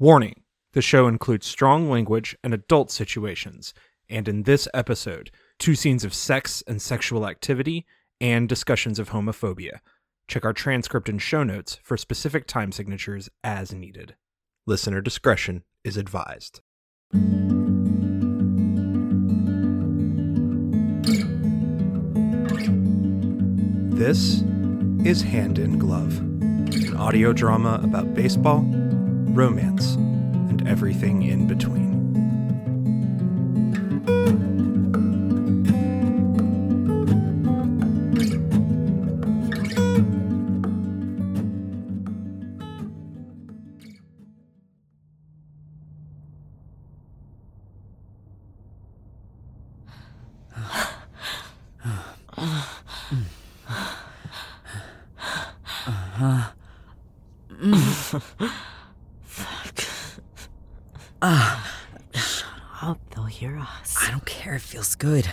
Warning the show includes strong language and adult situations, and in this episode, two scenes of sex and sexual activity and discussions of homophobia. Check our transcript and show notes for specific time signatures as needed. Listener discretion is advised. This is Hand in Glove, an audio drama about baseball, romance, and everything in between. Good.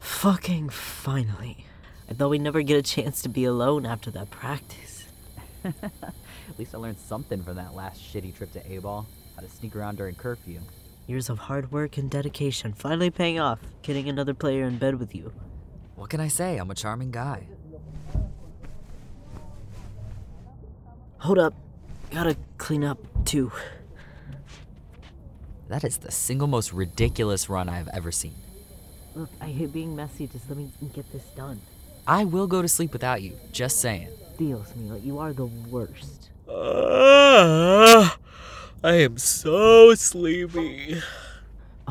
Fucking finally. I thought we'd never get a chance to be alone after that practice. At least I learned something from that last shitty trip to A-Ball. How to sneak around during curfew. Years of hard work and dedication finally paying off, getting another player in bed with you. What can I say? I'm a charming guy. Hold up. Gotta clean up, too. That is the single most ridiculous run I have ever seen. Look, I hate being messy, just let me get this done. I will go to sleep without you. Just saying. Dios mío, you are the worst. I am so sleepy.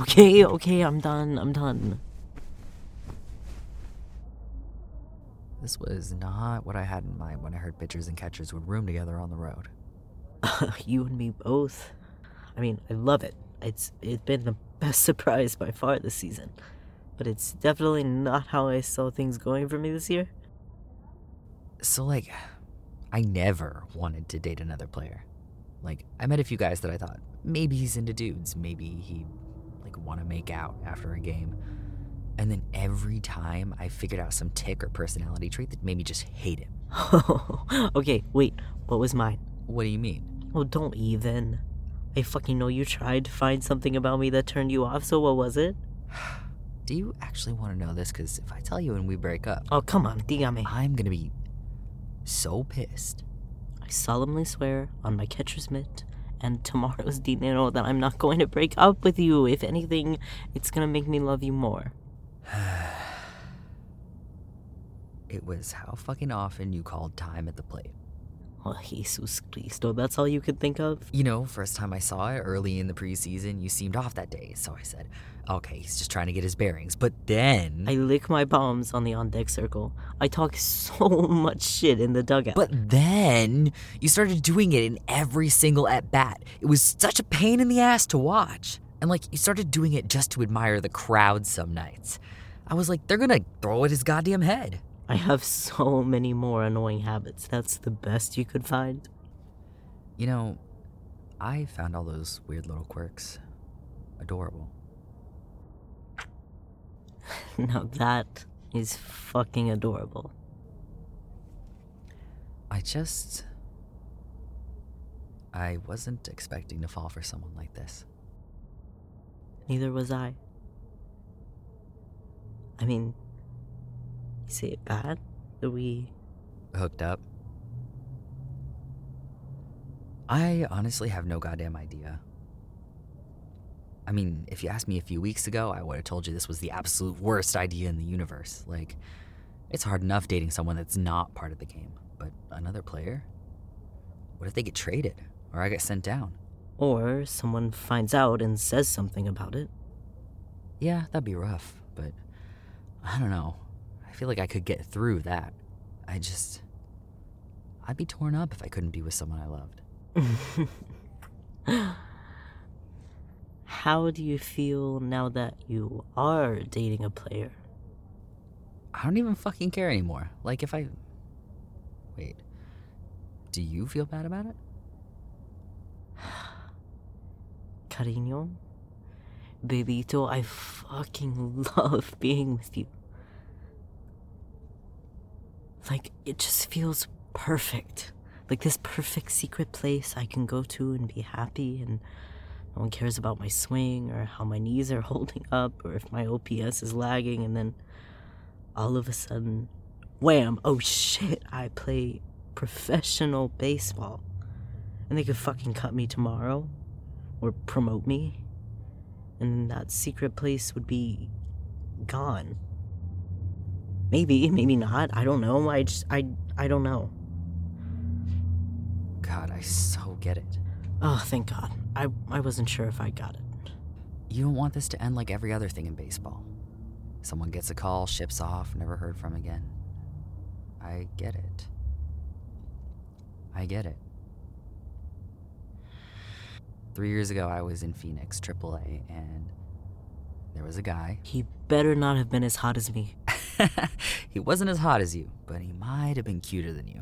Okay, okay, I'm done, I'm done. This was not what I had in mind when I heard pitchers and catchers would room together on the road. you and me both. I mean, I love it. It's it's been the best surprise by far this season. But it's definitely not how I saw things going for me this year. So, like, I never wanted to date another player. Like, I met a few guys that I thought maybe he's into dudes, maybe he like want to make out after a game. And then every time I figured out some tick or personality trait that made me just hate him. okay, wait, what was mine? What do you mean? Oh, don't even. I fucking know you tried to find something about me that turned you off, so what was it? Do you actually want to know this? Because if I tell you and we break up, Oh, come on, dígame. I'm gonna be so pissed. I solemnly swear on my catcher's mitt and tomorrow's dinero that I'm not going to break up with you. If anything, it's gonna make me love you more. It was how fucking often you called time at the plate. Oh, Jesus Cristo, that's all you could think of? You know, first time I saw it early in the preseason, you seemed off that day, so I said, okay, he's just trying to get his bearings. But then. I lick my palms on the on deck circle. I talk so much shit in the dugout. But then you started doing it in every single at bat. It was such a pain in the ass to watch. And like, you started doing it just to admire the crowd some nights. I was like, they're gonna throw at his goddamn head. I have so many more annoying habits. That's the best you could find. You know, I found all those weird little quirks adorable. now that is fucking adorable. I just. I wasn't expecting to fall for someone like this. Neither was I. I mean, is it bad that we. Hooked up? I honestly have no goddamn idea. I mean, if you asked me a few weeks ago, I would have told you this was the absolute worst idea in the universe. Like, it's hard enough dating someone that's not part of the game. But another player? What if they get traded? Or I get sent down? Or someone finds out and says something about it. Yeah, that'd be rough, but I don't know. I feel like I could get through that. I just. I'd be torn up if I couldn't be with someone I loved. How do you feel now that you are dating a player? I don't even fucking care anymore. Like, if I Wait. Do you feel bad about it? Cariño, Bebito, I fucking love being with you. Like, it just feels perfect. Like this perfect secret place I can go to and be happy, and no one cares about my swing or how my knees are holding up or if my OPS is lagging, and then all of a sudden, wham, oh shit, I play professional baseball. And they could fucking cut me tomorrow or promote me, and that secret place would be gone. Maybe, maybe not. I don't know. I just, I, I don't know. God, I so get it. Oh, thank God. I, I wasn't sure if I got it. You don't want this to end like every other thing in baseball. Someone gets a call, ships off, never heard from again. I get it. I get it. Three years ago, I was in Phoenix, AAA, and there was a guy. He better not have been as hot as me. he wasn't as hot as you, but he might have been cuter than you.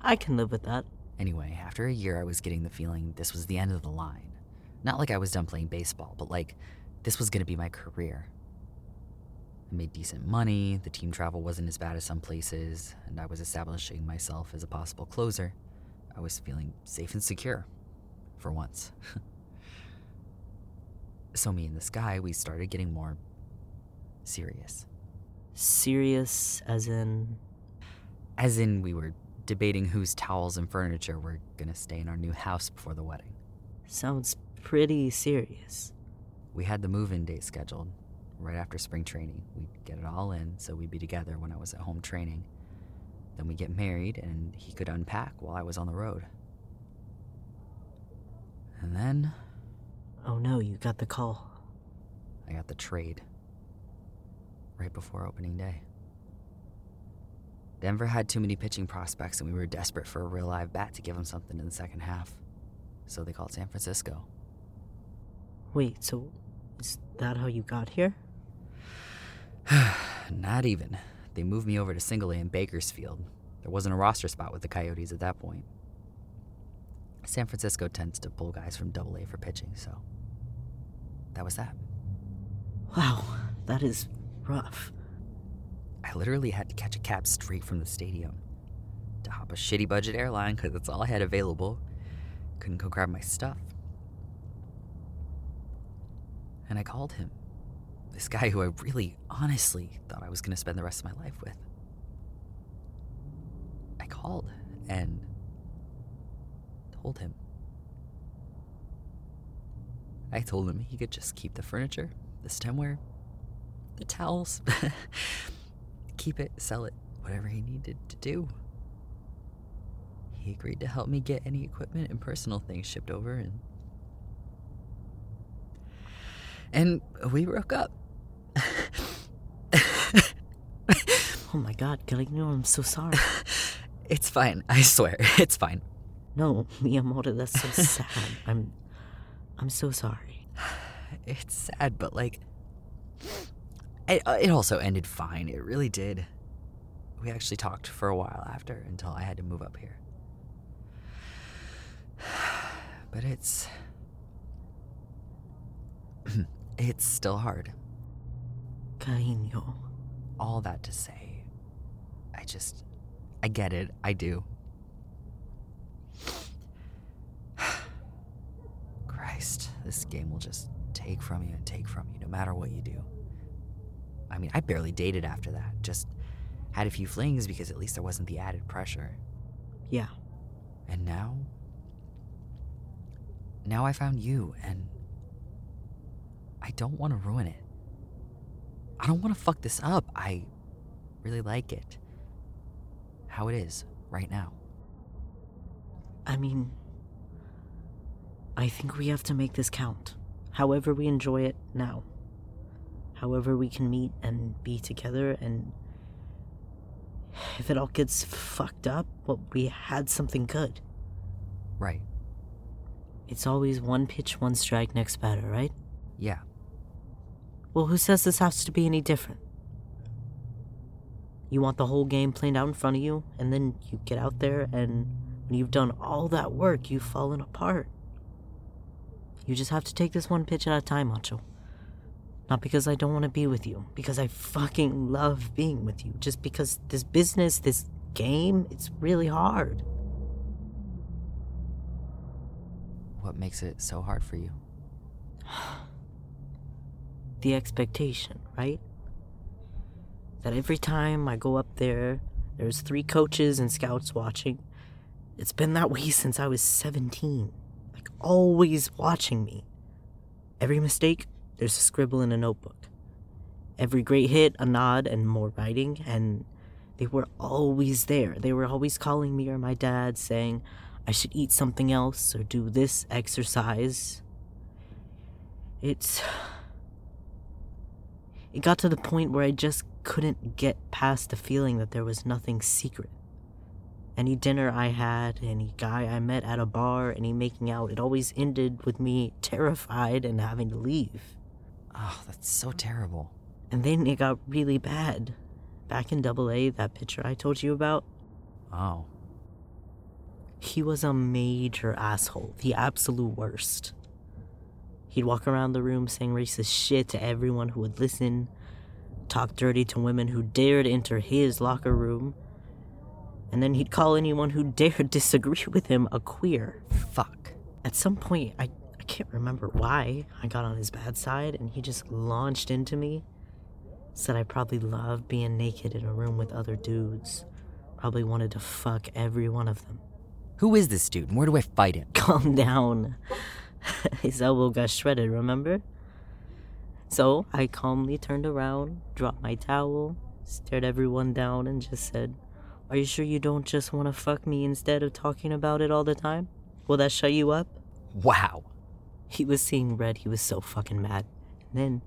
I can live with that. Anyway, after a year, I was getting the feeling this was the end of the line. Not like I was done playing baseball, but like this was gonna be my career. I made decent money, the team travel wasn't as bad as some places, and I was establishing myself as a possible closer. I was feeling safe and secure. For once. so, me and this guy, we started getting more serious. Serious, as in. As in, we were debating whose towels and furniture were gonna stay in our new house before the wedding. Sounds pretty serious. We had the move in date scheduled right after spring training. We'd get it all in so we'd be together when I was at home training. Then we'd get married and he could unpack while I was on the road. And then Oh no, you got the call. I got the trade right before opening day. Denver had too many pitching prospects, and we were desperate for a real live bat to give them something in the second half. So they called San Francisco. Wait, so is that how you got here? Not even. They moved me over to single A in Bakersfield. There wasn't a roster spot with the Coyotes at that point. San Francisco tends to pull guys from double A for pitching, so that was that. Wow, that is rough. I literally had to catch a cab straight from the stadium to hop a shitty budget airline because that's all I had available. Couldn't go grab my stuff. And I called him. This guy who I really, honestly thought I was going to spend the rest of my life with. I called and told him. I told him he could just keep the furniture, the stemware, the towels. keep it, sell it, whatever he needed to do. He agreed to help me get any equipment and personal things shipped over and and we broke up. oh my god, Galigno, I'm so sorry. it's fine, I swear, it's fine. No, Miyamoto, that's so sad. I'm I'm so sorry. It's sad, but like it, uh, it also ended fine. It really did. We actually talked for a while after until I had to move up here. But it's. it's still hard. Cariño. All that to say, I just. I get it. I do. Christ, this game will just take from you and take from you no matter what you do. I mean, I barely dated after that. Just had a few flings because at least there wasn't the added pressure. Yeah. And now? Now I found you, and I don't want to ruin it. I don't want to fuck this up. I really like it. How it is right now. I mean, I think we have to make this count. However, we enjoy it now however we can meet and be together and if it all gets fucked up, well, we had something good. Right. It's always one pitch, one strike, next batter, right? Yeah. Well, who says this has to be any different? You want the whole game played out in front of you, and then you get out there, and when you've done all that work, you've fallen apart. You just have to take this one pitch at a time, Macho. Not because I don't want to be with you, because I fucking love being with you. Just because this business, this game, it's really hard. What makes it so hard for you? the expectation, right? That every time I go up there, there's three coaches and scouts watching. It's been that way since I was 17. Like, always watching me. Every mistake, there's a scribble in a notebook. Every great hit, a nod, and more writing, and they were always there. They were always calling me or my dad saying I should eat something else or do this exercise. It's. It got to the point where I just couldn't get past the feeling that there was nothing secret. Any dinner I had, any guy I met at a bar, any making out, it always ended with me terrified and having to leave. Oh, that's so terrible. And then it got really bad. Back in Double A, that picture I told you about. Oh. He was a major asshole, the absolute worst. He'd walk around the room saying racist shit to everyone who would listen, talk dirty to women who dared enter his locker room, and then he'd call anyone who dared disagree with him a queer. Fuck. At some point, I, I can't remember why I got on his bad side, and he just launched into me. Said I probably loved being naked in a room with other dudes. Probably wanted to fuck every one of them. Who is this dude and where do I fight him? Calm down. His elbow got shredded, remember? So I calmly turned around, dropped my towel, stared everyone down, and just said, Are you sure you don't just want to fuck me instead of talking about it all the time? Will that shut you up? Wow. He was seeing red, he was so fucking mad. And then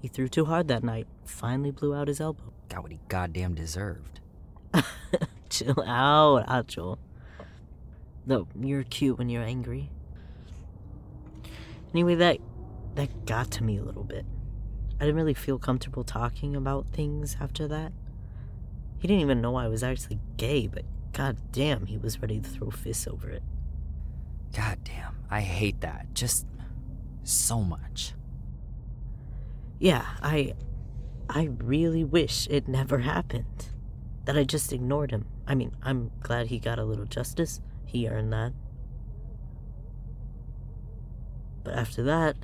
he threw too hard that night, finally blew out his elbow. Got what he goddamn deserved. Chill out, Acho. No, you're cute when you're angry. Anyway, that that got to me a little bit. I didn't really feel comfortable talking about things after that. He didn't even know I was actually gay, but goddamn, he was ready to throw fists over it. Goddamn. I hate that. Just so much. Yeah, I I really wish it never happened. That I just ignored him. I mean, I'm glad he got a little justice. He earned that. But after that,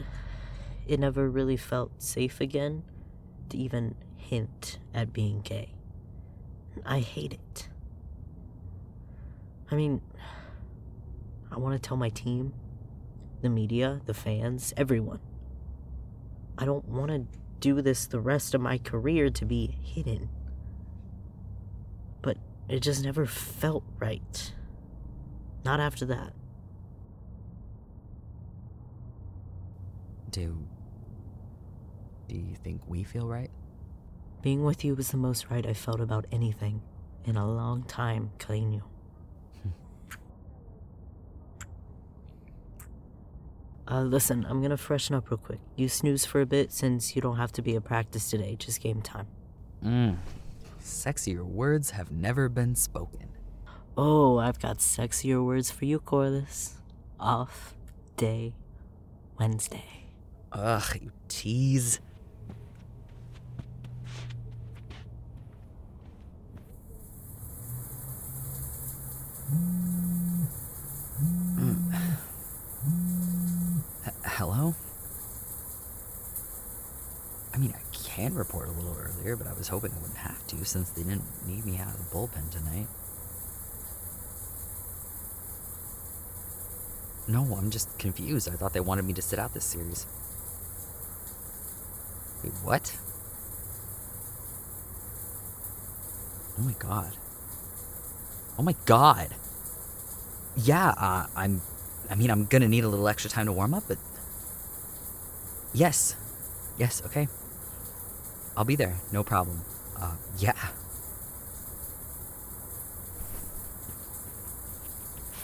it never really felt safe again to even hint at being gay. I hate it. I mean, I want to tell my team, the media, the fans, everyone. I don't want to do this the rest of my career to be hidden. But it just never felt right. Not after that. Do. Do you think we feel right? Being with you was the most right I felt about anything in a long time, Carino. Uh, listen, I'm gonna freshen up real quick. You snooze for a bit since you don't have to be at practice today, just game time. Mmm. Sexier words have never been spoken. Oh, I've got sexier words for you, Corliss. Off day Wednesday. Ugh, you tease. Mm. H- Hello? I mean, I can report a little earlier, but I was hoping I wouldn't have to since they didn't need me out of the bullpen tonight. No, I'm just confused. I thought they wanted me to sit out this series. Wait, what? Oh my god. Oh my god. Yeah, uh, I'm. I mean, I'm gonna need a little extra time to warm up, but. Yes. Yes, okay. I'll be there, no problem. Uh, yeah.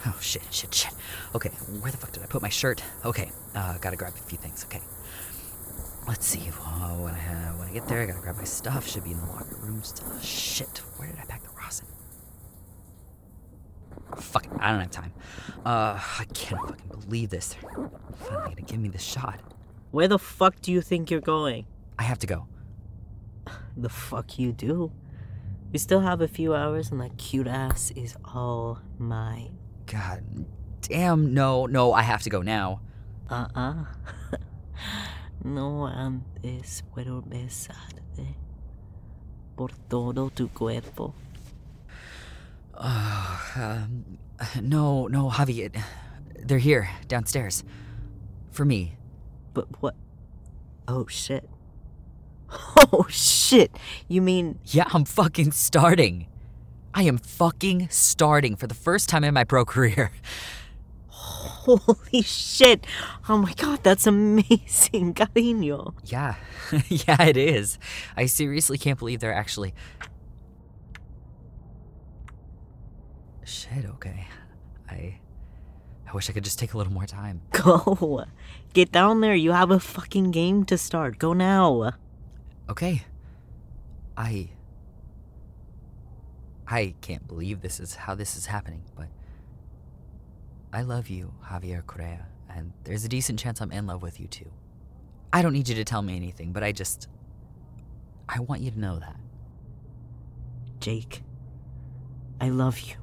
Oh, shit, shit, shit. Okay, where the fuck did I put my shirt? Okay, uh, gotta grab a few things, okay. Let's see. Uh, when, I, when I get there, I gotta grab my stuff. Should be in the locker rooms. Uh, shit. Where did I pack the rosin? Fuck. I don't have time. Uh, I can't fucking believe this. They're finally gonna give me the shot. Where the fuck do you think you're going? I have to go. The fuck you do? We still have a few hours and that cute ass is all mine. God damn. No, no. I have to go now. Uh-uh. no antes puedo besarte por todo tu cuerpo. Uh, um, no, no, Javy. it- They're here, downstairs. For me. But what? Oh shit. Oh shit. You mean Yeah, I'm fucking starting. I am fucking starting for the first time in my pro career. holy shit. Oh my god, that's amazing, cariño. Yeah, yeah, it is. I seriously can't believe they're actually. Shit, okay. I. I wish I could just take a little more time. Go. Get down there. You have a fucking game to start. Go now. Okay. I. I can't believe this is how this is happening, but. I love you, Javier Correa, and there's a decent chance I'm in love with you too. I don't need you to tell me anything, but I just. I want you to know that. Jake, I love you.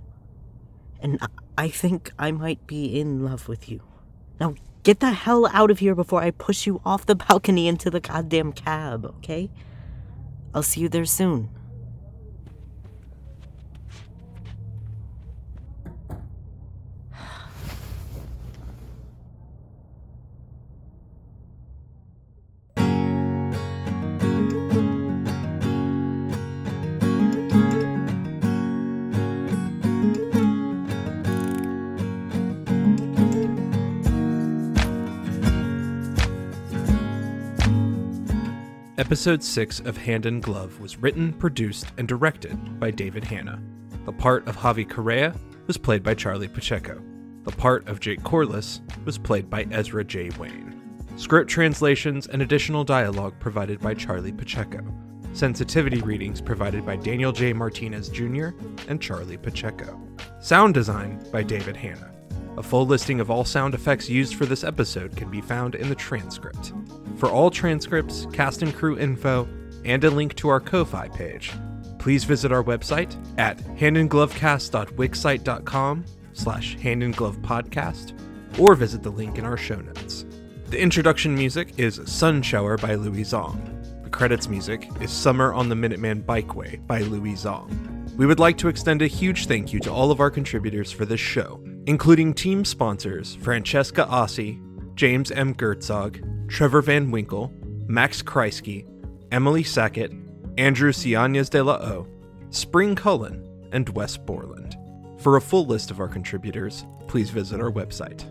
And I- think I might be in love with you. Now get the hell out of here before I push you off the balcony into the goddamn cab, okay? I'll see you there soon. Episode 6 of Hand in Glove was written, produced, and directed by David Hanna. The part of Javy Correa was played by Charlie Pacheco. The part of Jake Corliss was played by Ezra J. Wayne. Script translations and additional dialogue provided by Charlie Pacheco. Sensitivity readings provided by Daniel J. Martinez Jr. and Charlie Pacheco. Sound design by David Hanna. A full listing of all sound effects used for this episode can be found in the transcript. For all transcripts, cast and crew info, and a link to our Ko-Fi page, please visit our website at handandglovecast.wixsite.com slash handandglovepodcast or visit the link in our show notes. The introduction music is Sun Shower by Louie Zong. The credits music is Summer on the Minuteman Bikeway by Louie Zong. We would like to extend a huge thank you to all of our contributors for this show, including team sponsors Francesca Ossi, James M. Gertzog, Trevor Van Winkle, Max Kreisky, Emily Sackett, Andrew Siañez-De La O, Spring Cullen, and Wes Bourland. For a full list of our contributors, please visit our website.